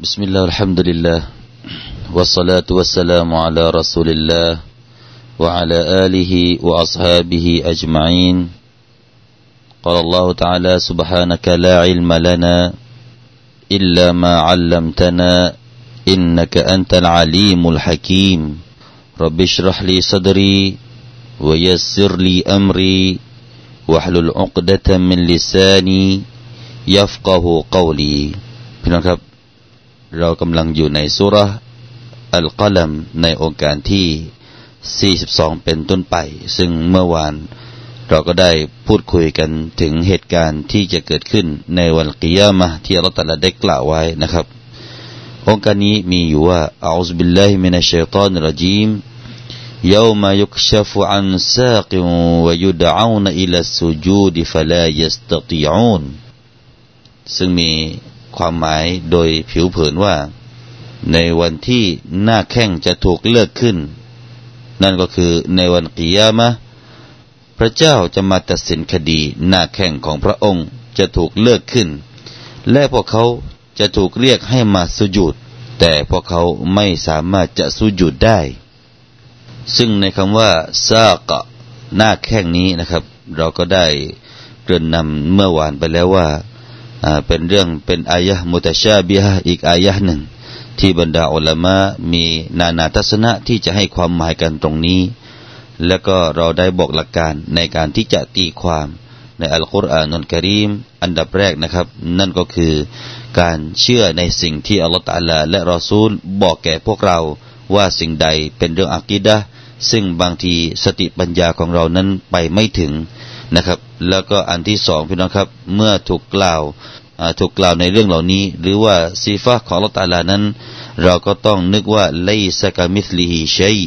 بسم الله الحمد لله والصلاة والسلام على رسول الله وعلى آله وأصحابه أجمعين قال الله تعالى سبحانك لا علم لنا إلا ما علمتنا إنك أنت العليم الحكيم رب اشرح لي صدري ويسر لي أمري واحلل عقدة من لساني يفقه قولي พี่น้องครับ เรากำลังอยู่ในสุรอัลกัลัมในองค์การที่ 42 เป็นต้นไป ซึ่งเมื่อวานเราก็ได้พูดคุยกันถึงเหตุการณ์ที่จะเกิดขึ้นในวันกิยามะที่อัลลอฮฺตะลาได้กล่าวไว้นะครับ องค์การนี้มีอยู่ว่าอัลลอฮฺบิลลาฮิมินัชชัยฏอนรจีม يوم يكشف عن ساق ويدعون إلى السجود فلا يستطيعون ซึ่งมี ความหมายโดยผิวเผินว่า ในวันที่หน้าแข้งจะถูกเลิกขึ้น นั่นก็คือในวันกิยามะพระเจ้าจะมาตัดสินคดีหน้าแข้งของพระองค์จะถูกเลิกขึ้น และพวกเขาจะถูกเรียกให้มาสุญูดแต่พวกเขาไม่สามารถจะสุญูดได้ ซึ่งในคำว่าซากะหน้าแข้งนี้นะครับ เราก็ได้เกริ่นนำเมื่อวานไปแล้วว่า เป็นเรื่องเป็นอายะมุตชาบีฮอีกอายะหนึ่ง ที่บรรดาอัลมะมีนานาทัศนะที่จะให้ความหมายกันตรงนี้ แล้วก็เราได้บอกหลักการในการที่จะตีความในอัลกุรอานอัลกรีมอันดับแรกนะครับ นั่นก็คือการเชื่อในสิ่งที่อัลลอฮฺตาลาและรอซูลบอกแก่พวกเราว่าสิ่งใดเป็นเรื่องอักีดะซึ่งบางทีสติปัญญาของเรานั้นไปไม่ถึง นะครับ แล้วก็อันที่สองพี่น้องครับ เมื่อถูกกล่าวถูกกล่าวในเรื่องเหล่านี้ หรือว่าซีฟ้าของลอตาลานั้น เราก็ต้องนึกว่าไลสกามิสลีฮีชัย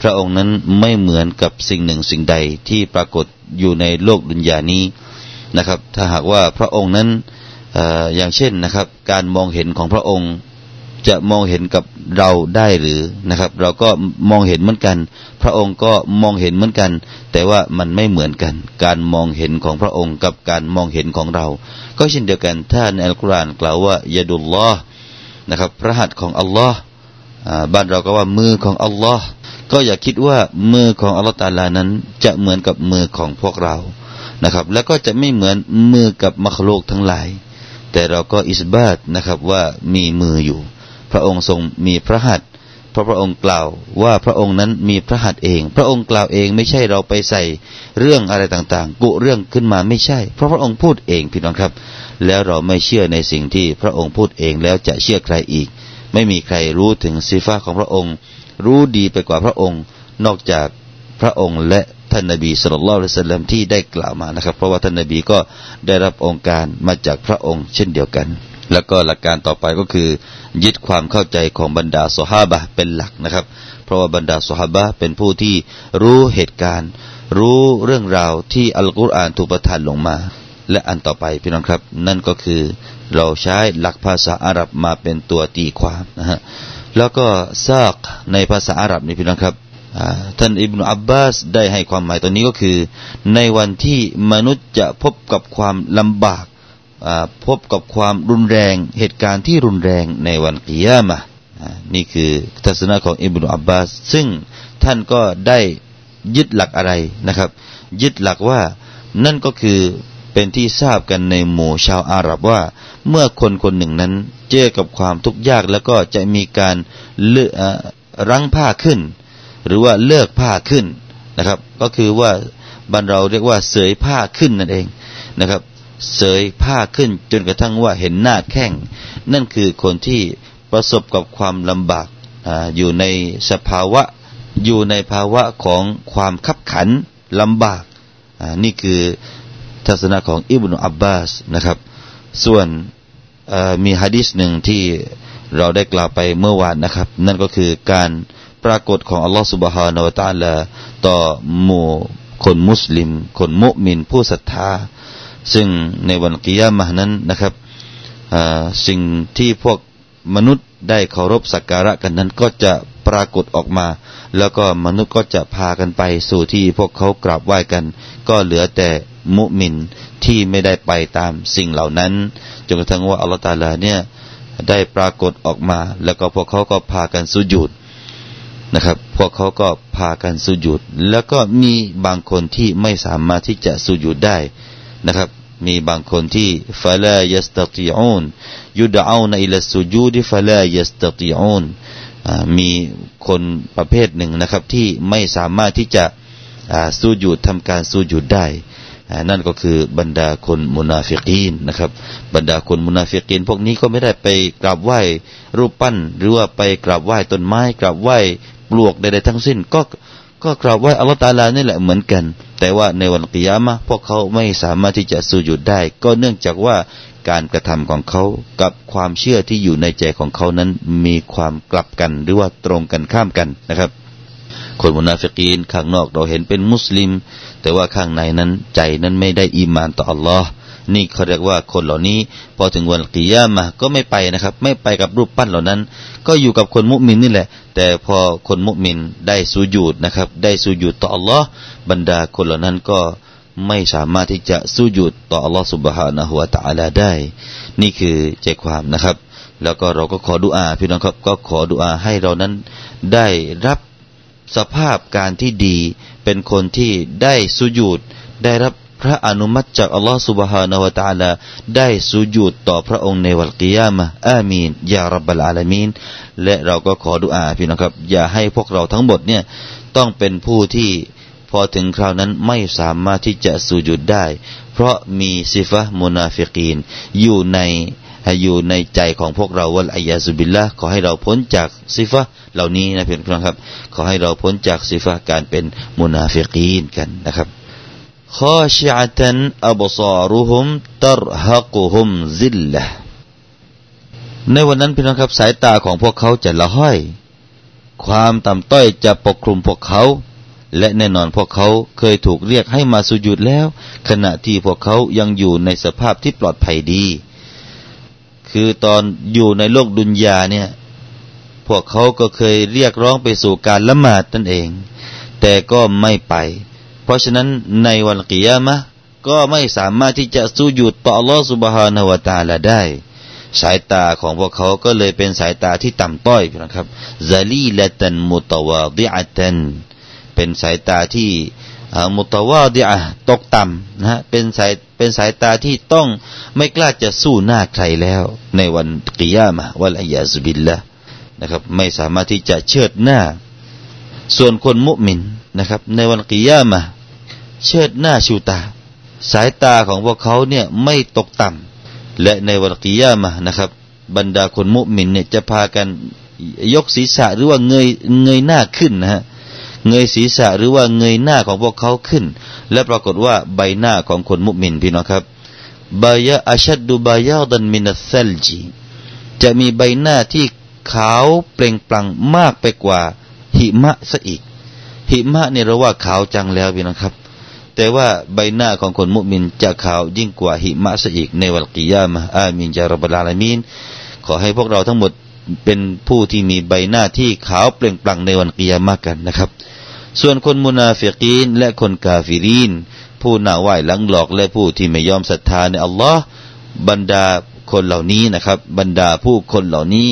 พระองค์นั้นไม่เหมือนกับสิ่งหนึ่งสิ่งใดที่ปรากฏอยู่ในโลกดุนยานี้นะครับ ถ้าหากว่าพระองค์นั้นอย่างเช่นนะครับ การมองเห็นของพระองค์ จะมองเห็นกับเราได้หรือนะครับ เราก็มองเห็นเหมือนกัน พระองค์ก็มองเห็นเหมือนกัน แต่ว่ามันไม่เหมือนกัน การมองเห็นของพระองค์กับการมองเห็นของเรา ก็เช่นเดียวกันถ้าในอัลกุรอานกล่าวว่ายาดุลลอฮ์นะครับ พระหัตถ์ของอัลลอฮ์บ้านเราก็ว่ามือของอัลลอฮ์ก็อย่าคิดว่ามือของอัลลอฮ์ตาลานั้น จะเหมือนกับมือของพวกเรานะครับ แล้วก็จะไม่เหมือนมือกับมัคโลกทั้งหลาย แต่เราก็อิสบาตนะครับว่ามีมืออยู่ พระองค์ทรงมีพระหัตถ์เพราะพระองค์กล่าวว่าพระองค์นั้นมีพระหัตถ์เอง พระองค์กล่าวเองไม่ใช่เราไปใส่เรื่องอะไรต่างๆ กุเรื่องขึ้นมาไม่ใช่ เพราะพระองค์พูดเองพี่น้องครับ แล้วเราไม่เชื่อในสิ่งที่พระองค์พูดเองแล้วจะเชื่อใครอีก ไม่มีใครรู้ถึงสีฟ้าของพระองค์ รู้ดีไปกว่าพระองค์ นอกจากพระองค์และท่านนบีสุลต่านละสัลลัมที่ได้กล่าวมานะครับ เพราะว่าท่านนบีก็ได้รับองค์การมาจากพระองค์เช่นเดียวกัน แล้วก็หลักการต่อไปก็คือ ยึดความเข้าใจของบรรดาสหาบะเป็นหลักนะครับ เพราะว่าบรรดาสหาบะเป็นผู้ที่รู้เหตุการณ์ รู้เรื่องราวที่อัลกุรอานถูกประทานลงมา และอันต่อไปพี่น้องครับ นั่นก็คือเราใช้หลักภาษาอาหรับมาเป็นตัวตีความนะฮะแล้วก็ซากในภาษาอาหรับนี่พี่น้องครับท่านอิบนุอับบาสได้ให้ความหมายตัวนี้ก็คือ ในวันที่มนุษย์จะพบกับความลำบาก พบกับความรุนแรงเหตุการณ์ที่รุนแรงในวันกิยามะนี่คือทัศนะของอิบนุอับบาสซึ่งท่านก็ได้ยึดหลักอะไรนะครับ ยึดหลักว่านั่นก็คือเป็นที่ทราบกันในหมู่ชาวอาหรับว่า เมื่อคนคนหนึ่งนั้นเจอกับความทุกข์ยากแล้วก็จะมีการเลือรั้งผ้าขึ้น หรือว่าเลิกผ้าขึ้นนะครับ ก็คือว่าบรรเราเรียกว่าเสยผ้าขึ้นนั่นเองนะครับ เสยผ้าขึ้นจนกระทั่งว่าเห็นหน้าแข้ง นั่นคือคนที่ประสบกับความลำบากออยู่ในสภาวะ อยู่ในภาวะของความขับขันลำบาก นี่คือทัศนะของอิบนุอับบาสนะครับ ส่วนมีฮะดิษหนึ่งที่เราได้กล่าวไปเมื่อวานนะครับ นั่นก็คือการปรากฏของอัลลอฮฺสุบฮานาวะตาลาต่อหมู่คนมุสลิม คนมุมินผู้ศรัทธา ซึ่งในวันกิยามะนั้นนะครับสิ่งที่พวกมนุษย์ได้เคารพสักการะกันนั้นก็จะปรากฏออกมา แล้วก็มนุษย์ก็จะพากันไปสู่ที่พวกเขากราบไหว้กัน ก็เหลือแต่มุมินที่ไม่ได้ไปตามสิ่งเหล่านั้นจนกระทั่งว่าอัลลอฮฺตาลาเนี่ยได้ปรากฏออกมา แล้วก็พวกเขาก็พากันสุญูดนะครับ พวกเขาก็พากันสุญูดแล้วก็มีบางคนที่ไม่สามารถที่จะสุญูดได้ นะครับ มีบางคนที่ฟาลายัสตติอูนยุดเอาในอิลสุญูดฟาลายัสตติอูนมีคนประเภทหนึ่งนะครับ ที่ไม่สามารถที่จะสูญูดทำการสูญูดได้นั่นก็คือบรรดาคนมุนาฟิกีนนะครับ บรรดาคนมุนาฟิกีนพวกนี้ก็ไม่ได้ไปกราบไหว้รูปปั้น หรือว่าไปกราบไหว้ต้นไม้กราบไหว้จอมปลวกใดๆทั้งสิ้น ก็ ก็กราบไหว้อัลลอฮฺตาลานี่แหละเหมือนกัน แต่ว่าในวันกิยามะพวกเขาไม่สามารถที่จะสูญูดได้ ก็เนื่องจากว่าการกระทำของเขากับความเชื่อที่อยู่ในใจของเขานั้นมีความกลับกันหรือว่าตรงกันข้ามกันนะครับ คนมุนาฟิกีนข้างนอกเราเห็นเป็นมุสลิม แต่ว่าข้างในนั้นใจนั้นไม่ได้อีมานต่ออัลลอฮ์ นี่เขาเรียกว่าคนเหล่านี้ พอถึงวันกิยามะก็ไม่ไปนะครับ ไม่ไปกับรูปปั้นเหล่านั้น ก็อยู่กับคนมุมินนี่แหละ แต่พอคนมุมินได้สูญูดนะครับ ได้สูญูดต่ออัลลอฮ์บรรดาคนเหล่านั้นก็ไม่สามารถที่จะสู้หยุดต่ออัลลอฮฺสุบฮานะฮุวาตาลาได้ นี่คือใจความนะครับ แล้วก็เราก็ขอดุอาพี่น้องครับก็ขอดุอาให้เรานั้นได้รับสภาพการที่ดี เป็นคนที่ได้สุญูดได้รับ พระอนุมัติจากอัลลอฮฺสุบฮานาวะตาลาได้สุญูดต่อพระองค์ในวันกิยามะอามีนยารับบลอาลามีนและเราก็ขอดุอาพี่น้องครับ อย่าให้พวกเราทั้งหมดเนี่ยต้องเป็นผู้ที่พอถึงคราวนั้นไม่สามารถที่จะสูญูดได้ เพราะมีซิฟะมุนาฟิกีนอยู่ในอยู่ในใจของพวกเราوالعياذ باللهขอให้เราพ้นจากซิฟะเหล่านี้นะเพื่อนครับ ขอให้เราพ้นจากซิฟะการเป็นมุนาฟิกีนกันนะครับ خاشعة أبصارهم ترهقهم ذلةในวันนั้นพี่น้องครับสายตาของพวกเขาจะละห้อย ความต่ำต้อยจะปกคลุมพวกเขา และแน่นอนพวกเขาเคยถูกเรียกให้มาสุญูดแล้ว ขณะที่พวกเขายังอยู่ในสภาพที่ปลอดภัยดี คือตอนอยู่ในโลกดุนยาเนี่ย พวกเขาก็เคยเรียกร้องไปสู่การละหมาดนั่นเอง แต่ก็ไม่ไป เพราะฉะนั้นในวันกิยามะก็ไม่สามารถที่จะสู้หยุดต่ออัลลอฮฺสุบฮานาวตาละได้ สายตาของพวกเขาก็เลยเป็นสายตาที่ต่ำต้อยนะครับซาลีละตันมุตวาดิอัตันเป็นสายตาที่มุตวาดีอะตกต่ำนะฮะเป็นสายเป็นสายตาที่ต้องไม่กล้าจะสู้หน้าใครแล้ว ในวันกิยามะวันอัยาซุบิลละนะครับ ไม่สามารถที่จะเชิดหน้า ส่วนคนมุมินนะครับ ในวันกิยามะ เชิดหน้าชูตา สายตาของพวกเขาเนี่ยไม่ตกต่ำและในวันกิยามะนะครับ บรรดาคนมุมินเนี่ยจะพากันยกศีรษะหรือว่าเงยเงยหน้าขึ้นนะฮะเงยศีรษะหรือว่าเงยหน้าของพวกเขาขึ้น และปรากฏว่าใบหน้าของคนมุมินพี่น้องครับบายะอาชัดดูบายาดันมินัสเซลจีจะมีใบหน้าที่ขาวเปล่งปลั่งมากไปกว่าหิมะซะอีกหิมะเนี่ยเราว่าขาวจังแล้วพี่น้องครับ แต่ว่าใบหน้าของคนมุมินจะขาวยิ่งกว่าหิมะซะอีกในวันกิยามะอามินจารบลาลามีนขอให้พวกเราทั้งหมดเป็นผู้ที่มีใบหน้าที่ขาวเปล่งปลั่งในวันกิยามะกันนะครับ ส่วนคนมุนาฟิกีนและคนกาฟิรีน ผู้หน้าไหวหลังหลอกและผู้ที่ไม่ยอมศรัทธาในอัลลอฮ์บรรดาคนเหล่านี้นะครับ บรรดาผู้คนเหล่านี้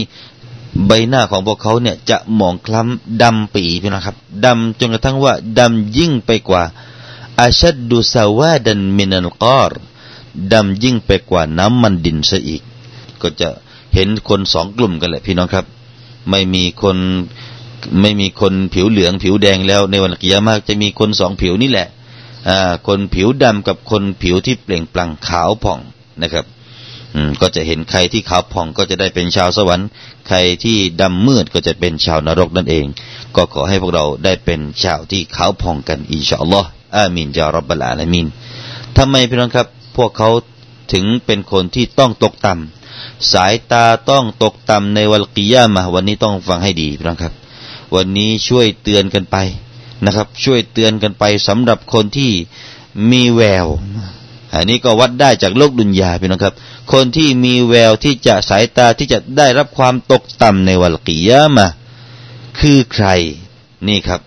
ใบหน้าของพวกเขาเนี่ยจะหมองคล้ำดำปีพี่นะครับดำจนกระทั่งว่าดำยิ่งไปกว่า อาชัดดูซาวาดันมินัลกอรดำยิ่งไปกว่าน้ำมันดินซะอีก ก็จะเห็นคนสองกลุ่มกันแหละพี่น้องครับ ไม่มีคนไม่มีคนผิวเหลืองผิวแดงแล้วในวันกิยามากจะมีคนสองผิวนี่แหละอ่าคนผิวดำกับคนผิวที่เปล่งปลั่งขาวผ่องนะครับอืมก็จะเห็นใครที่ขาวผ่องก็จะได้เป็นชาวสวรรค์ ใครที่ดำมืดก็จะเป็นชาวนรกนั่นเอง ก็ขอให้พวกเราได้เป็นชาวที่ขาวผ่องกันอินชาอัลลอฮ์อามินจารับบลอาลามินทำไมพี่น้องครับ พวกเขาถึงเป็นคนที่ต้องตกต่ำสายตาต้องตกต่ำในวันกิยามะวันนี้ต้องฟังให้ดีพี่น้องครับ วันนี้ช่วยเตือนกันไปนะครับ ช่วยเตือนกันไปสำหรับคนที่มีแววอันนี้ก็วัดได้จากโลกดุนยาพี่น้องครับ คนที่มีแววที่จะสายตาที่จะได้รับความตกต่ำในวัลกิยามะคือใครนี่ครับ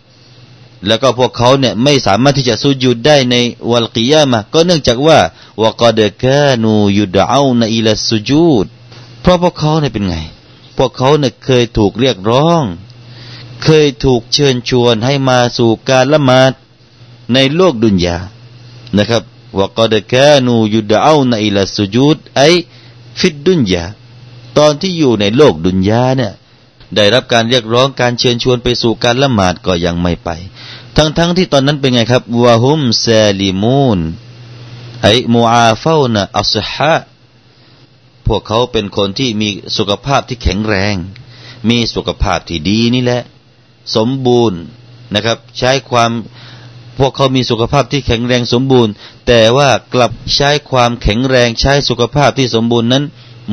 แล้วก็พวกเขาเนี่ยไม่สามารถที่จะสุญูดได้ในวัลกิยามะก็เนื่องจากว่าวกอดกานูยุดเอานอิลสุญูดเพราะพวกเขาเนี่ยเป็นไง พวกเขาเนี่ยเคยถูกเรียกร้อง เคยถูกเชิญชวนให้มาสู่การละหมาดในโลกดุนยานะครับว่าก็ได้แค่นูยุดเอาในอิลสุจูดไอฟิดดุนยาตอนที่อยู่ในโลกดุนยาเนี่ย ได้รับการเรียกร้องการเชิญชวนไปสู่การละหมาดก็ยังไม่ไป ทั้งๆทที่ตอนนั้นเป็นไงครับวะฮุมซาลิมูนไอมูอาเฟานะอัศฮะพวกเขาเป็นคนที่มีสุขภาพที่แข็งแรง มีสุขภาพที่ดีนี่แหละ สมบูรณ์นะครับ ใช้ความพวกเขามีสุขภาพที่แข็งแรงสมบูรณ์ แต่ว่ากลับใช้ความแข็งแรงใช้สุขภาพที่สมบูรณ์นั้น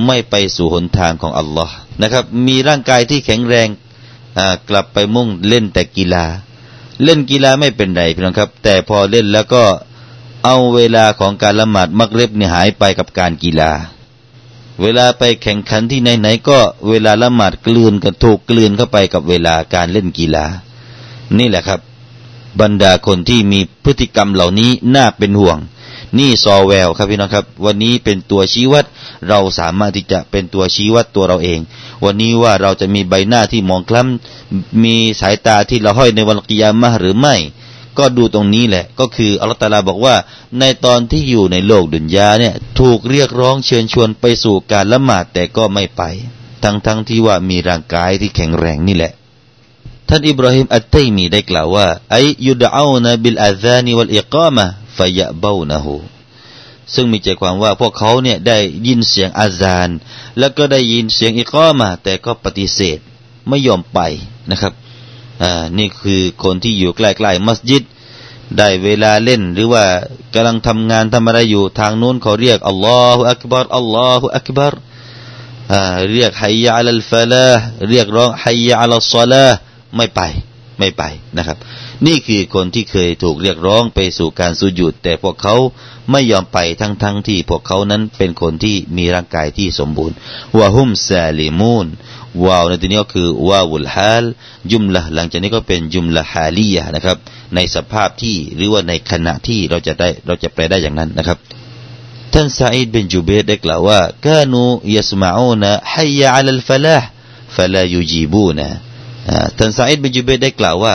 ไม่ไปสู่หนทางของอัลลอฮ์นะครับ มีร่างกายที่แข็งแรงกลับไปมุ่งเล่นแต่กีฬา เล่นกีฬาไม่เป็นไรพี่น้องครับ แต่พอเล่นแล้วก็เอาเวลาของการละหมาดมักเล็บเนี่ยหายไปกับการกีฬา เวลาไปแข่งขันที่ไหนๆก็เวลาละหมาดกลืนกันถูกกลืนเข้าไปกับเวลาการเล่นกีฬา นี่แหละครับ บรรดาคนที่มีพฤติกรรมเหล่านี้น่าเป็นห่วง นี่ซอแววครับพี่น้องครับ วันนี้เป็นตัวชี้วัด เราสามารถที่จะเป็นตัวชี้วัดตัวเราเอง วันนี้ว่าเราจะมีใบหน้าที่มองคล้ำมีสายตาที่เราห้อยในวันกิยามะหรือไม่ ก็ดูตรงนี้แหละ ก็คืออัลลอฮฺตาลาบอกว่า ในตอนที่อยู่ในโลกดุนยาเนี่ย ถูกเรียกร้องเชิญชวนไปสู่การละหมาดแต่ก็ไม่ไป ทั้งทั้งที่ว่ามีร่างกายที่แข็งแรงนี่แหละท่านอิบราฮิมอัตตัยมีได้กล่าวว่าไอยุดเอานะบิลอาซานีวัลอิกามะ ฟยะบานะฮูซึ่งมีใจความว่าพวกเขาเนี่ยได้ยินเสียงอาซาน แล้วก็ได้ยินเสียงอิกามา แต่ก็ปฏิเสธไม่ยอมไปนะครับอ่านี่คือคนที่อยู่ใกล้ๆมัสยิด ได้เวลาเล่นหรือว่ากำลังทำงานทำอะไรอยู่ทางนู้นเขาเรียกอัลลอฮฺอักบารอัลลอฮฺอักบารอ่าเรียกฮัยยะอัลฟลาเรียกร้องฮัยยะอัลซอลาไม่ไปไม่ไปนะครับ นี่คือคนที่เคยถูกเรียกร้องไปสู่การสุญูดแต่พวกเขาไม่ยอมไปทั้งๆทที่พวกเขานั้นเป็นคนที่มีร่างกายที่สมบูรณ์วะฮุมซาลิมูนวาวในที่นี้ก็คือวาวุลฮาลจุมละหลังจากนี้ก็เป็นจุมละฮาลียะนะครับ ในสภาพที่หรือว่าในขณะที่เราจะได้เราจะแปลได้อย่างนั้นนะครับ ท่านซาอิดบินจูเบตได้กล่าวว่ากานูยัสมาอูนะฮัยยะอัลฟลาห์ฟลายูจีบูนะท่านซาอิดบินจูเบตได้กล่าวว่า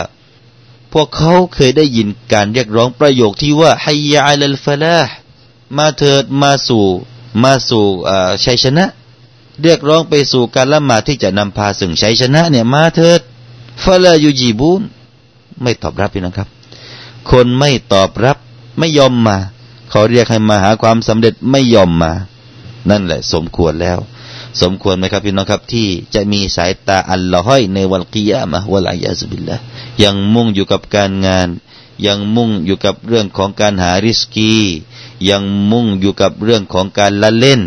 พวกเขาเคยได้ยินการเรียกร้องประโยคที่ว่าฮัยยะอัลฟลาห์มาเถิดมาสู่มาสู่ชัยชนะ เรียกร้องไปสู่การละหมาดที่จะนำพาสึ่งชัยชนะเนี่ยมาเถิดฟลายูจีบูนไม่ตอบรับพี่น้องครับ คนไม่ตอบรับไม่ยอมมา เขาเรียกให้มาหาความสำเร็จไม่ยอมมา นั่นแหละสมควรแล้ว สมควรไหมครับพี่น้องครับ ที่จะมีสายตาอัลลอฮ์ให้ในวันกิยามะวะลายาซุบิลละยังมุ่งอยู่กับการงาน ยังมุ่งอยู่กับเรื่องของการหาริสกี ยังมุ่งอยู่กับเรื่องของการละเล่น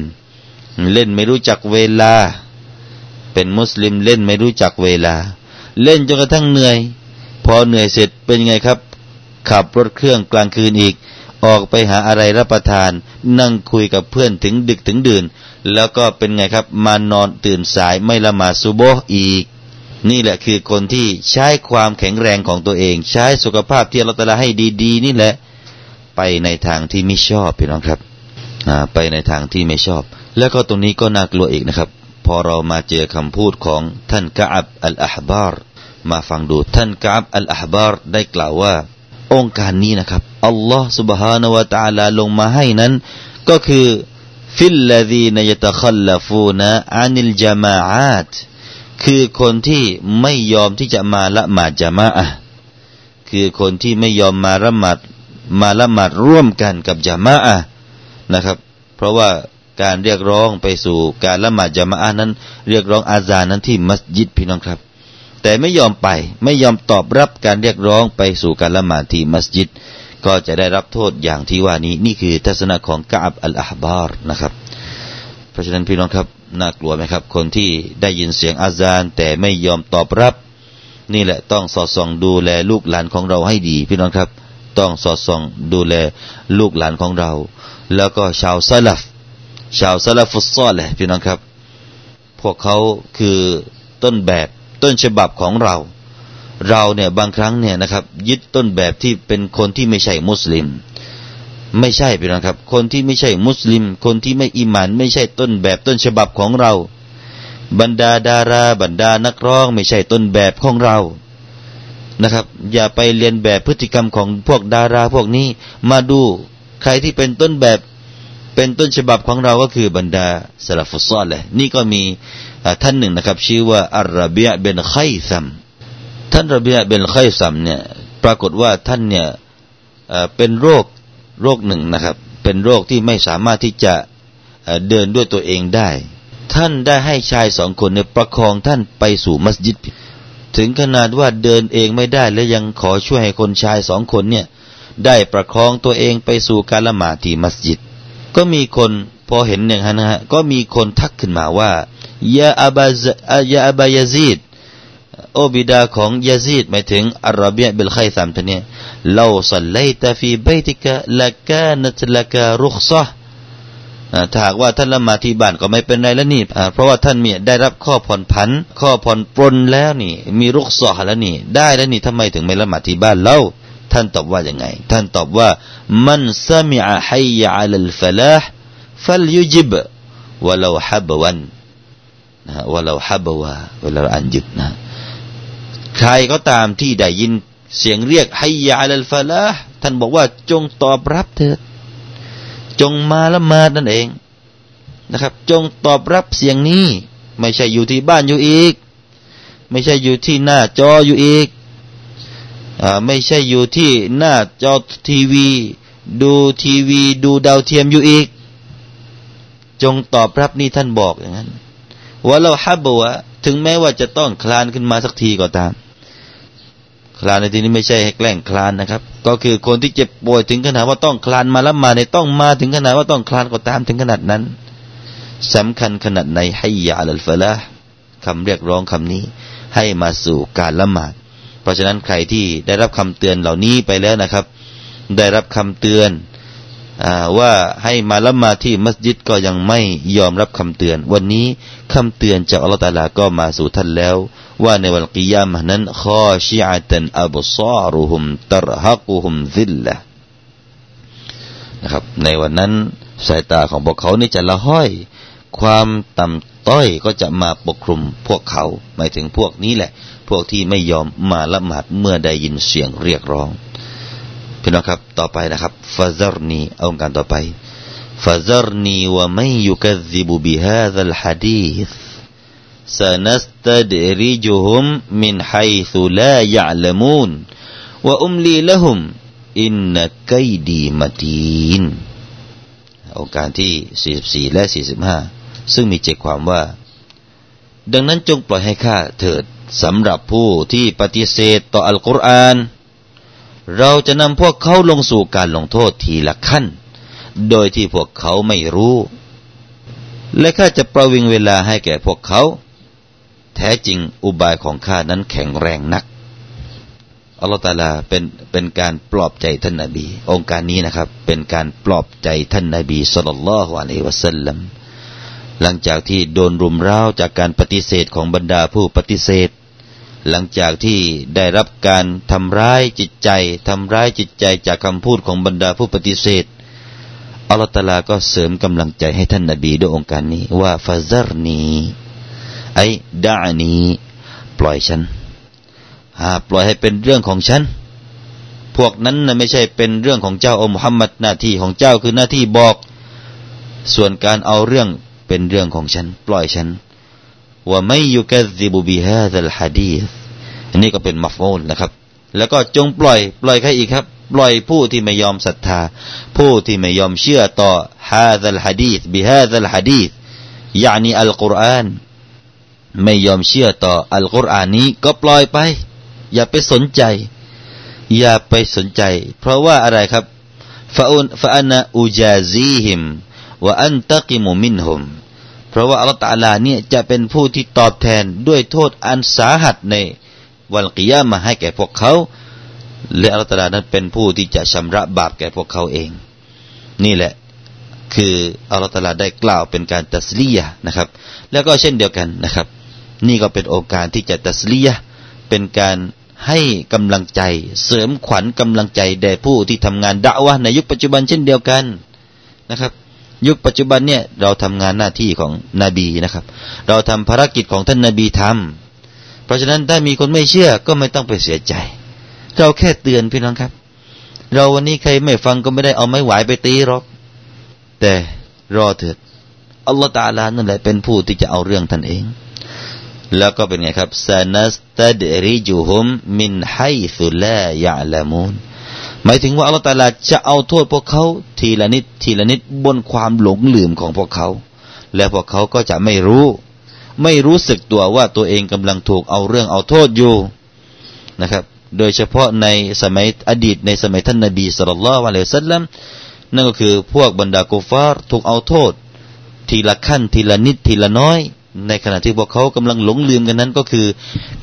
เล่นไม่รู้จักเวลา เป็นมุสลิมเล่นไม่รู้จักเวลา เล่นจนกระทั่งเหนื่อย พอเหนื่อยเสร็จเป็นไงครับ ขับรถเครื่องกลางคืนอีก ออกไปหาอะไรรับประทาน นั่งคุยกับเพื่อนถึงดึกถึงดื่น แล้วก็เป็นไงครับมานอนตื่นสายไม่ละหมาดซุโบอีก นี่แหละคือคนที่ใช้ความแข็งแรงของตัวเอง ใช้สุขภาพที่เราตละให้ดี ๆ นี่แหละ ไปในทางที่ไม่ชอบพี่น้องครับไปในทางที่ไม่ชอบ แล้วก็ตรงนี้ก็น่ากลัวอีกนะครับ พอเรามาเจอคำพูดของท่านกาบอัลอาฮบาร์มาฟังดูท่านกาบอัลอาฮบาร์ได้กล่าวว่า องค์การนี้นะครับอัลลอฮ์ سبحانه และ تعالى ลงมาให้นั้น ก็คือฟิลลาดีนยตะคัลลฟูนะอานิลจามาอาตคือคนที่ไม่ยอมที่จะมาละหมาดจามาอะคือคนที่ไม่ยอมมาละหมาดมาละหมาดร่วมกันกับจามาอะนะครับ เพราะว่าการเรียกร้องไปสู่การละหมาดจามะอานั้น เรียกร้องอาซานั้นที่มัสยิดพี่น้องครับ แต่ไม่ยอมไป ไม่ยอมตอบรับการเรียกร้องไปสู่การละหมาดที่มัสยิด ก็จะได้รับโทษอย่างที่ว่านี้ นี่คือทัศนะของกาบอัลอาฮบาร์นะครับ เพราะฉะนั้นพี่น้องครับน่ากลัวไหมครับ คนที่ได้ยินเสียงอาซานแต่ไม่ยอมตอบรับ นี่แหละต้องสอดส่องดูแลลูกหลานของเราให้ดี พี่น้องครับ ต้องสอดส่องดูแลลูกหลานของเรา แล้วก็ชาวซาลฟชาวซาลฟุตซอลเลยพี่น้องครับ พวกเขาคือต้นแบบ ต้นฉบับของเรา เราเนี่ยบางครั้งเนี่ยนะครับ ยึดต้นแบบที่เป็นคนที่ไม่ใช่มุสลิม ไม่ใช่พี่น้องครับ คนที่ไม่ใช่มุสลิม คนที่ไม่อิมานไม่ใช่ต้นแบบต้นฉบับของเรา บรรดาดารา บรรดานักร้อง ไม่ใช่ต้นแบบของเรานะครับ อย่าไปเรียนแบบพฤติกรรมของพวกดาราพวกนี้มาดูใครที่เป็นต้นแบบ เป็นต้นฉบับของเราก็คือบรรดาสลัฟุซอลเลยนี่ก็มีท่านหนึ่งนะครับ ชื่อว่าอัราบียเบนไคซัมท่านราบียเบนไคซัมเนี่ย ปรากฏว่าท่านเนี่ยเป็นโรคโรคหนึ่งนะครับ เป็นโรคที่ไม่สามารถที่จะเดินด้วยตัวเองได้ ท่านได้ให้ชายสองคนเนี่ยประคองท่านไปสู่มัสยิด ถึงขนาดว่าเดินเองไม่ได้และยังขอช่วยให้คนชายสองคนเนี่ย ได้ประคองตัวเองไปสู่การละหมาดที่มัสยิด ก็มีคนพอเห็นอย่างนั้นนะฮะก็มีคนทักขึ้นมาว่ายาอับายาอับายาซีดโอบิดาของยาซีดหมายถึงอารบียเบลไคสามท่านเนี่ยเราสัลไลตาฟีเบติกะละกานัตละการุขซะถ้าหากว่าท่านละมาที่บ้านก็ไม่เป็นไรแล้วนี่เพราะว่าท่านมีได้รับข้อผ่อนผัน ข้อผ่อนปรนแล้วนี่ มีรุกซอแล้วนี่ ได้แล้วนี่ทำไมถึงไม่ละมาที่บ้านเล่า ท่านตอบว่าอย่างไง ท่านตอบว่ามันสมิอะฮัยอัลลฟลาห์ฟัลยุจิบวะลาฮับวันนะวะลาฮับวะวะลาอันยุดนะใครก็ตามที่ได้ยินเสียงเรียกฮัยยาอัลฟาลาท่านบอกว่าจงตอบรับเถิดจงมาละมาดนั่นเองนะครับ จงตอบรับเสียงนี้ ไม่ใช่อยู่ที่บ้านอยู่อีก ไม่ใช่อยู่ที่หน้าจออยู่อีก ไม่ใช่อยู่ที่หน้าจอทีวี ดูทีวี ดูดาวเทียมอยู่อีก จงตอบรับนี่ท่านบอกอย่างนั้นว่าเราฮับบวะถึงแม้ว่าจะต้องคลานขึ้นมาสักทีก็ตาม คลานในที่นี้ไม่ใช่ให้แกล้งคลานนะครับ ก็คือคนที่เจ็บป่วยถึงขนาดว่าต้องคลานมาล้วมาในต้องมาถึงขนาดว่าต้องคลานก็ตามถึงขนาดนั้นสำคัญขนาดในให้ยาลัลฟละคำเรียกร้องคำนี้ ให้มาสู่การละหมาด เพราะฉะนั้นใครที่ได้รับคำเตือนเหล่านี้ไปแล้วนะครับ ได้รับคำเตือนอว่าให้มาละมาที่มัสยิดก็ยังไม่ยอมรับคำเตือน วันนี้คำเตือนจากอัลลอฮฺตาลาก็มาสู่ท่านแล้ว ว่าในวันกิยามะนั้นข้อชิอาตันอับซารุฮุมตรฮักุฮุมซิลละนะครับ ในวันนั้นสายตาของพวกเขานี่จะละห้อย ความต่ำต้อยก็จะมาปกคลุมพวกเขาหมายถึงพวกนี้แหละ พวกที่ไม่ยอมมาละหมาดเมื่อได้ยินเสียงเรียกร้องพี่น้องครับต่อไปนะครับฟาซารนีเอาการต่อไปฟาซารนีว่าไม่ยุคซิบุบิฮาซัลฮะดีษ سنستدرجهم من حيث لا يعلمون وأملي لهم إن كيدي متين องค์การที่44และ45ซึ่งมีใจความว่า ดังนั้นจงปล่อยให้ข้าเถิด สำหรับผู้ที่ปฏิเสธต่ออัลกุรอานเราจะนำพวกเขาลงสู่การลงโทษทีละขั้น โดยที่พวกเขาไม่รู้ และข้าจะประวิงเวลาให้แก่พวกเขา แท้จริงอุบายของข้านั้นแข็งแรงนักอัลลอฮฺตาลาเป็นเป็นการปลอบใจท่านนาบี องค์การนี้นะครับ เป็นการปลอบใจท่านนาบีสุลต่านละฮ์อะลัยวะสัลลัม หลังจากที่โดนรุมร้าวจากการปฏิเสธของบรรดาผู้ปฏิเสธ หลังจากที่ได้รับการทำร้ายจิตใจทำร้ายจิตใจจากคำพูดของบรรดาผู้ปฏิเสธอัลลอฮฺตาลาก็เสริมกำลังใจให้ท่านนาบีด้วยองค์การนี้ว่าฟาซารนีไอ้ดานีปล่อยฉันหาปล่อยให้เป็นเรื่องของฉัน พวกนั้นนะไม่ใช่เป็นเรื่องของเจ้าอมุฮัมมัดหน้าที่ของเจ้าคือหน้าที่บอก ส่วนการเอาเรื่อง เป็นเรื่องของฉัน ปล่อยฉันว่าไม่ยุกซิบุบิฮาซัลฮะดีษอันนี้ก็เป็นมัฟมูลนะครับ แล้วก็จงปล่อย ปล่อยใครอีกครับ ปล่อยผู้ที่ไม่ยอมศรัทธา ผู้ที่ไม่ยอมเชื่อต่อฮาซัลฮะดีษบิฮาซัลฮะดีษยานีอัลกุรอานไม่ยอมเชื่อต่ออัลกุรอานนี้ก็ปล่อยไป อย่าไปสนใจ อย่าไปสนใจ เพราะว่าอะไรครับฟาอุนฟานะอูจาซีฮิม ว่าอันตะกิมุมินฮุมเพราะว่าอัลตาลาเนี่ยจะเป็นผู้ที่ตอบแทนด้วยโทษอันสาหัสในวันกิยามาให้แก่พวกเขา และอัลตาลานั้นเป็นผู้ที่จะชำระบาปแก่พวกเขาเอง นี่แหละคืออัลลอฮฺตาลาได้กล่าวเป็นการตัสลียะนะครับ แล้วก็เช่นเดียวกันนะครับ นี่ก็เป็นโอกาสที่จะตัสลียะเป็นการให้กำลังใจเสริมขวัญกำลังใจแด่ผู้ที่ทำงานด่าวะในยุคปัจจุบันเช่นเดียวกันนะครับ ยุคปัจจุบันเนี่ยเราทำงานหน้าที่ของนบีนะครับ เราทำภารกิจของท่านนบีทำเพราะฉะนั้นถ้ามีคนไม่เชื่อก็ไม่ต้องไปเสียใจ เราแค่เตือนพี่น้องครับ เราวันนี้ใครไม่ฟังก็ไม่ได้เอาไม้หวายไปตีหรอก แต่รอเถิดอัลลอฮฺตาลานั่นแหละเป็นผู้ที่จะเอาเรื่องท่านเอง แล้วก็เป็นไงครับซานัสตัดริจุฮุมมินไฮซุลายะลามูน หมายถึงว่าอัลลอฮฺตาลาจะเอาโทษพวกเขาทีละนิดทีละนิดบนความหลงลืมของพวกเขา และพวกเขาก็จะไม่รู้ ไม่รู้สึกตัวว่าตัวเองกำลังถูกเอาเรื่องเอาโทษอยู่นะครับ โดยเฉพาะในสมัยอดีตในสมัยท่านนบีสุลต่านละวะเลสัลลัมนั่นก็คือพวกบรรดากุฟาร์ถูกเอาโทษ ทีละขั้นทีละนิดทีละน้อย ในขณะที่พวกเขากำลังหลงลืมกันนั้นก็คือ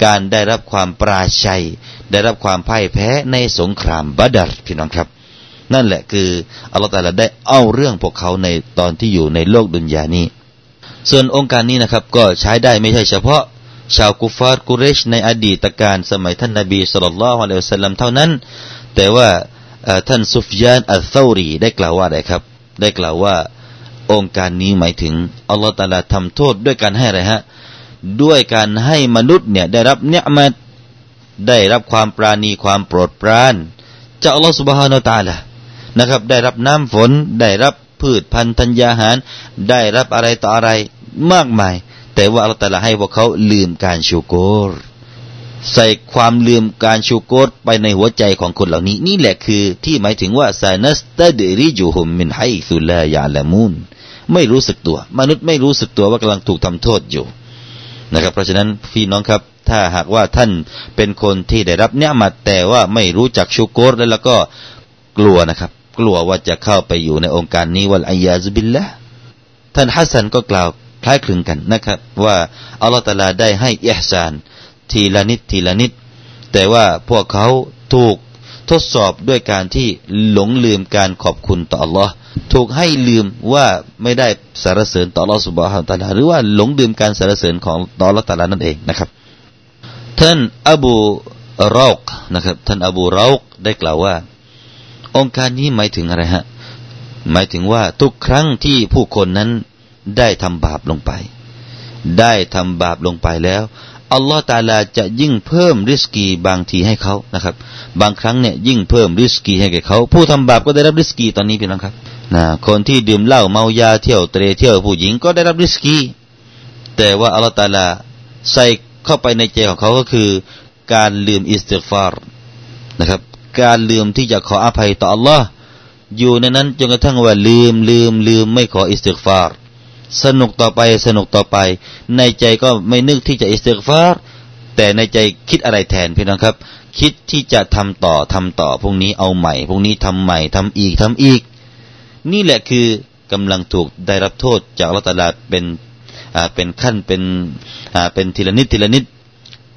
การได้รับความปราชัย ได้รับความพ่ายแพ้ในสงครามบัดรพี่น้องครับ นั่นแหละคืออัลลอฮฺตาลาได้เอาเรื่องพวกเขาในตอนที่อยู่ในโลกดุนยานี้ ส่วนองค์การนี้นะครับก็ใช้ได้ไม่ใช่เฉพาะ ชาวกุฟาร์กุเรช ในอดีตการสมัยท่านนาบีสุลต่านละฮ์อะลัยฮิสลมเท่านั้น แต่ว่าท่านซุฟยานอัลซารีได้กล่าวว่าอะไรครับ ได้กล่าวว่า องค์การนี้หมายถึงอัลลอฮฺตาลาทำโทษด้วยการให้อะไรฮะ ด้วยการให้มนุษย์เนี่ยได้รับเนื้อมาได้รับความปราณีความโปรดปรานจากอัลลอฮฺสุบฮานาตาละนะครับ ได้รับน้ำฝน ได้รับพืชพันธุ์ธัญญาหาร ได้รับอะไรต่ออะไรมากมาย แต่ว่าอัลลอฮฺตาลาให้พวกเขาลืมการชูโกร ใส่ความลืมการชูโกรไปในหัวใจของคนเหล่านี้ นี่แหละคือที่หมายถึงว่าซานัสตาเดริจูฮุมมินไฮซุลายาลามูนไม่รู้สึกตัว มนุษย์ไม่รู้สึกตัวว่ากำลังถูกทำโทษอยู่นะครับ เพราะฉะนั้นพี่น้องครับ ถ้าหากว่าท่านเป็นคนที่ได้รับเนื้อมาแต่ว่าไม่รู้จักชูโกรแล้วก็กลัวนะครับ กลัวว่าจะเข้าไปอยู่ในองค์การนี้วัลอายาซุบิลละท่านฮัสซันก็กล่าวคล้ายคลึงกันนะครับ ว่าอัลลอฮฺตาลาได้ให้อิห์ซาน ทีละนิดทีละนิด แต่ว่าพวกเขาถูกทดสอบด้วยการที่หลงลืมการขอบคุณต่อ Allah ถูกให้ลืมว่าไม่ได้สารเสริญต่อ Allah สุบฮานตะลาหรือว่าหลงลืมการสารเสริญของต่อ Allah ตะลานั่นเองนะครับ ท่านอบูรอกนะครับ ท่านอบูรอกได้กล่าวว่า องค์การนี้หมายถึงอะไรฮะหมายถึงว่าทุกครั้งที่ผู้คนนั้นได้ทำบาปลงไป ได้ทำบาปลงไปแล้ว อัลลอฮ์ตาลาจะยิ่งเพิ่มริสกีบางทีให้เขานะครับ บางครั้งเนี่ยยิ่งเพิ่มริสกีให้แก่เขา ผู้ทำบาปก็ได้รับริสกีตอนนี้พี่น้องครับนะคนที่ดื่มเหล้าเมายาเที่ยวเตะเที่ยวผู้หญิงก็ได้รับริสกี แต่ว่าอัลลอฮ์ตาลาใส่เข้าไปในใจของเขาก็คือ การลืมอิสติกฟารนะครับ การลืมที่จะขออภัยต่ออัลลอฮ์อยู่ในนั้นจนกระทั่งว่าลืมลืมลืมไม่ขออิสติกฟาร สนุกต่อไปสนุกต่อไป ในใจก็ไม่นึกที่จะอิสติกฟารแต่ในใจคิดอะไรแทนพี่น้องครับ คิดที่จะทำต่อทำต่อพรุ่งนี้เอาใหม่พรุ่งนี้ทำใหม่ทำอีกทำอีก นี่แหละคือกำลังถูกได้รับโทษจากอัลตลาเป็นอ่าเป็นขั้นเป็นอ่าเป็นทีละนิดทีละนิด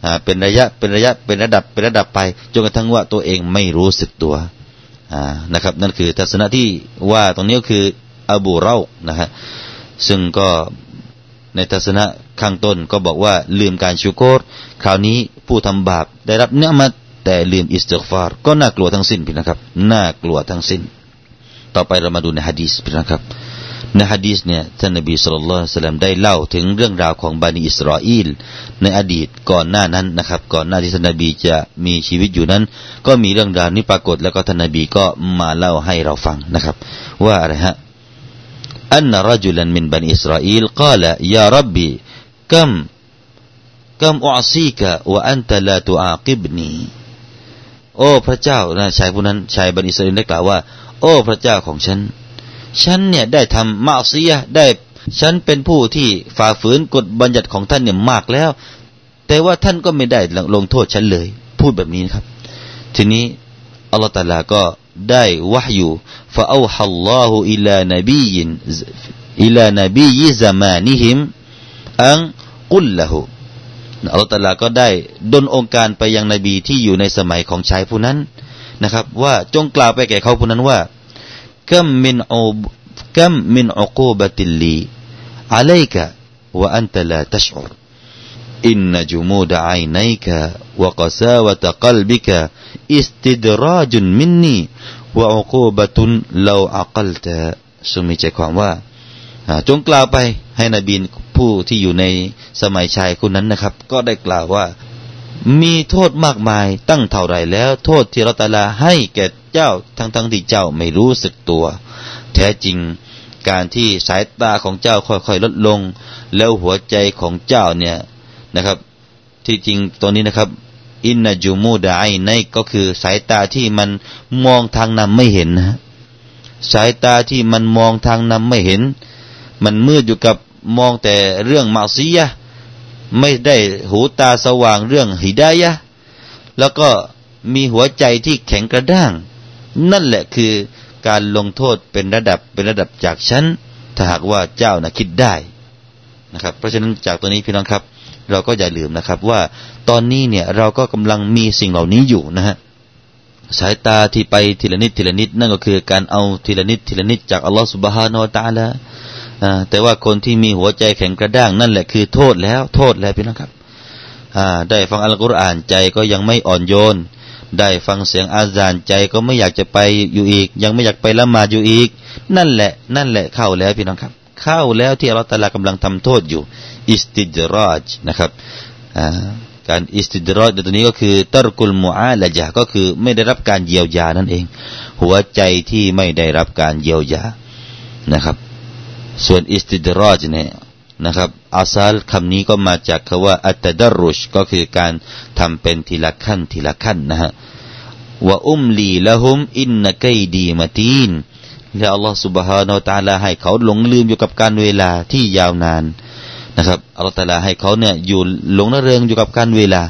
อ่าเป็นระยะเป็นระยะเป็นระดับเป็นระดับไปจนกระทั่งว่าตัวเองไม่รู้สึกตัวอ่านะครับ นั่นคือทัศนะที่ว่าตรงนี้ก็คืออบูเรานะฮะ ซึ่งก็ในทัศนะข้างต้นก็บอกว่าลืมการชูโกรคราวนี้ผู้ทำบาปได้รับเนื้อมาแต่ลืมอิสติฟาร์ก็น่ากลัวทั้งสิ้นพี่นะครับ น่ากลัวทั้งสิ้น ต่อไปเรามาดูในฮะดีษพี่นะครับในฮะดีษเนี่ยท่านนบีสุลต่านสลามได้เล่าถึงเรื่องราวของบานีอิสราเอลในอดีตก่อนหน้านั้นนะครับ ก่อนหน้าที่ท่านนบีจะมีชีวิตอยู่นั้น ก็มีเรื่องราวนี้ปรากฏแล้วก็ท่านนบีก็มาเล่าให้เราฟังนะครับ ว่าอะไรฮะ أن رجلا من بني إسرائيل قال يا ربي كم كم أعصيك وأنت لا تعاقبني โอ้พระเจ้านะชายผู้นั้นชายบันิสราเอลได้กล่าวว่า โอ้พระเจ้าของฉันฉันเนี่ยได้ทำมาซียได้ ฉันเป็นผู้ที่ฝ่าฝืนกฎบัญญัติของท่านเนี่ยมากแล้ว แต่ว่าท่านก็ไม่ได้ลงโทษฉันเลย พูดแบบนี้ครับ ทีนี้อัลลอฮฺตาลาก็ ได้วะฮยู فأوحى الله ฮุอิลานบียินอิลานบียิซามานิอัลลอลลอฮฺตะลาก็ได้ดลองค์การไปยังนบีที่อยู่ในสมัยของชายผู้นั้นนะครับ ว่าจงกล่าวไปแก่เขาผู้นั้นว่ากัมมินอูกัมมินอุกูบะติลลีอะลัยกะวะอันตะลาตัชอุรอินนจุมูดะไอนัยกะวะกะซาวะตะกัลบิกะ استدراج مني وعقوبة لو عقلت ซึ่งมีใจความว่าจงกล่าวไปให้นบีผู้ที่อยู่ในสมัยชายคนนั้นนะครับ ก็ได้กล่าวว่า มีโทษมากมายตั้งเท่าไรแล้ว โทษที่เราตาลาให้แก่เจ้าทั้งทั้งที่เจ้าไม่รู้สึกตัว แท้จริงการที่สายตาของเจ้าค่อยๆลดลง แล้วหัวใจของเจ้าเนี่ยนะครับ ที่จริงตัวนี้นะครับ อินนจูมูดไอในก็คือสายตาที่มันมองทางนำไม่เห็นนะสายตาที่มันมองทางนำไม่เห็น มันมืดอยู่กับมองแต่เรื่องมาซียะไม่ได้หูตาสว่างเรื่องหิดายะแล้วก็มีหัวใจที่แข็งกระด้าง นั่นแหละคือการลงโทษเป็นระดับเป็นระดับจากชั้น ถ้าหากว่าเจ้านะคิดได้นะครับ เพราะฉะนั้นจากตัวนี้พี่น้องครับ เราก็อย่าลืมนะครับ ว่าตอนนี้เนี่ยเราก็กำลังมีสิ่งเหล่านี้อยู่นะฮะสายตาที่ไปทีละนิดทีละนิด นั่นก็คือการเอาทีละนิดทีละนิดจากอัลลอฮฺสุบฮานาตาละแต่ว่าคนที่มีหัวใจแข็งกระด้างนั่นแหละคือโทษแล้ว โทษแล้วพี่น้องครับได้ฟังอัลกุรอานใจก็ยังไม่อ่อนโยน ได้ฟังเสียงอาจารย์ใจก็ไม่อยากจะไปอยู่อีก ยังไม่อยากไปละหมาดอยู่อีก นั่นแหละ นั่นแหละเข้าแล้วพี่น้องครับ เข้าแล้วที่อัลลอฮฺตะลากำลังทำโทษอยู่ อิสติดรอจนะครับการอิสติดรอจในตัวนี้ก็คือตรกุลมูอาละยะก็คือไม่ได้รับการเยียวยานั่นเอง หัวใจที่ไม่ได้รับการเยียวยานะครับ ส่วนอิสติดรอจเนี่ยนะครับอาซาลคำนี้ก็มาจากคาว่าอัตตดรุชก็คือการทำเป็นทีละขั้นทีละขั้นนะฮะว่าอุมลีละหุมอินนักยดีมาตีนและอัลลอฮฺสุบฮานาอัลลอฮฺให้เขาหลงลืมอยู่กับการเวลาที่ยาวนาน นะครับอัลลอฮฺตาลาให้เขาเนี่ยอยู่หลงระเริงอยู่กับการเวลา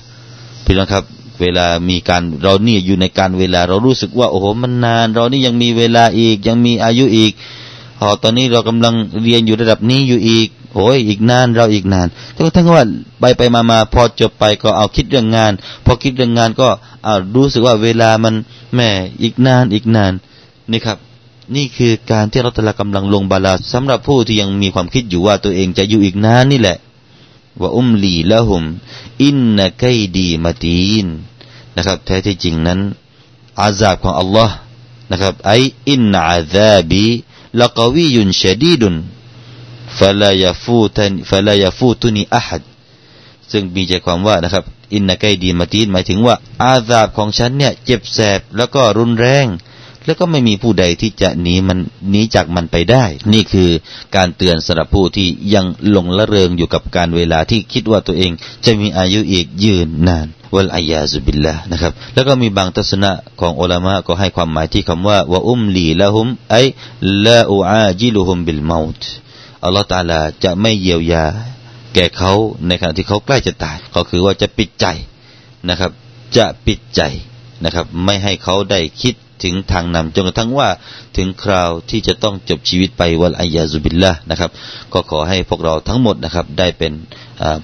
พี่น้องครับ เวลามีการเราเนี่ยอยู่ในการเวลา เรารู้สึกว่าโอ้โหมันนาน เรานี่ยังมีเวลาอีก ยังมีอายุอีกอ๋อตอนนี้เรากำลังเรียนอยู่ระดับนี้อยู่อีกโอ้ยอีกนานเราอีกนานจนกระทั่งว่าไปไปมามาพอจบไปก็เอาคิดเรื่องงาน พอคิดเรื่องงานก็เอารู้สึกว่าเวลามันแม่อีกนานอีกนานนี่ครับ นี่คือการที่เราตะละกำลังลงบาลาสำหรับผู้ที่ยังมีความคิดอยู่ว่าตัวเองจะอยู่อีกนานนี่แหละว่าอุมลีละหุม อินนกยดีมาตีนนะครับ แท้ที่จริงนั้น อาซาบของอัลลอฮ์นะครับไออินอาซาบีละกวียุนชดีดุนฟลายฟูตันฟลายฟูตุนีอะฮัดซึ่งมีใจความว่านะครับ อินนักไกดีมาตีนหมายถึงว่า อาซาบของฉันเนี่ย เจ็บแสบแล้วก็รุนแรง แล้วก็ไม่มีผู้ใดที่จะหนีมันหนีจากมันไปได้ นี่คือการเตือนสำหรับผู้ที่ยังหลงละเริงอยู่กับการเวลาที่คิดว่าตัวเอง จะมีอายุอีกยืนนานวลอายาซุบิลละนะครับ แล้วก็มีบางทัศนะของอัลามะก็ให้ความหมายที่คำว่าวะอุมลีละหุมไอละอูอาจิลุฮุมบิลมาตอัลลอฮฺตาลาจะไม่เยียวยา แก่เขาในขณะที่เขาใกล้จะตายก็คือว่าจะปิดใจนะครับ จะปิดใจนะครับ ไม่ให้เขาได้คิด ถึงทางนำจนกระทั่งว่าถึงคราวที่จะต้องจบชีวิตไปوالعياذ باللهนะครับ ก็ขอให้พวกเราทั้งหมดนะครับได้เป็น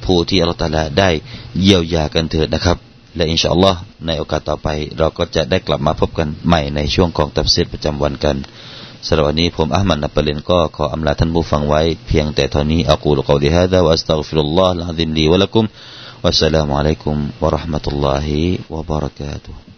ผู้ที่อัลลอฮฺตาลาได้เยียวยากันเถิดนะครับ และอินชาอัลลอฮ์ในโอกาสต่อไป เราก็จะได้กลับมาพบกันใหม่ในช่วงของตัฟซีรประจำวันกันสำหรับวันนี้ผมอัลมัดนับเปลินก็ขออำลาท่านผู้ฟังไว้เพียงแต่เท่านี้أقول قولي هذا وأستغفر الله العظيم لي ولكم والسلام عليكمวะราะห์มะตุลลอฮิวะบะเราะกาตุฮ์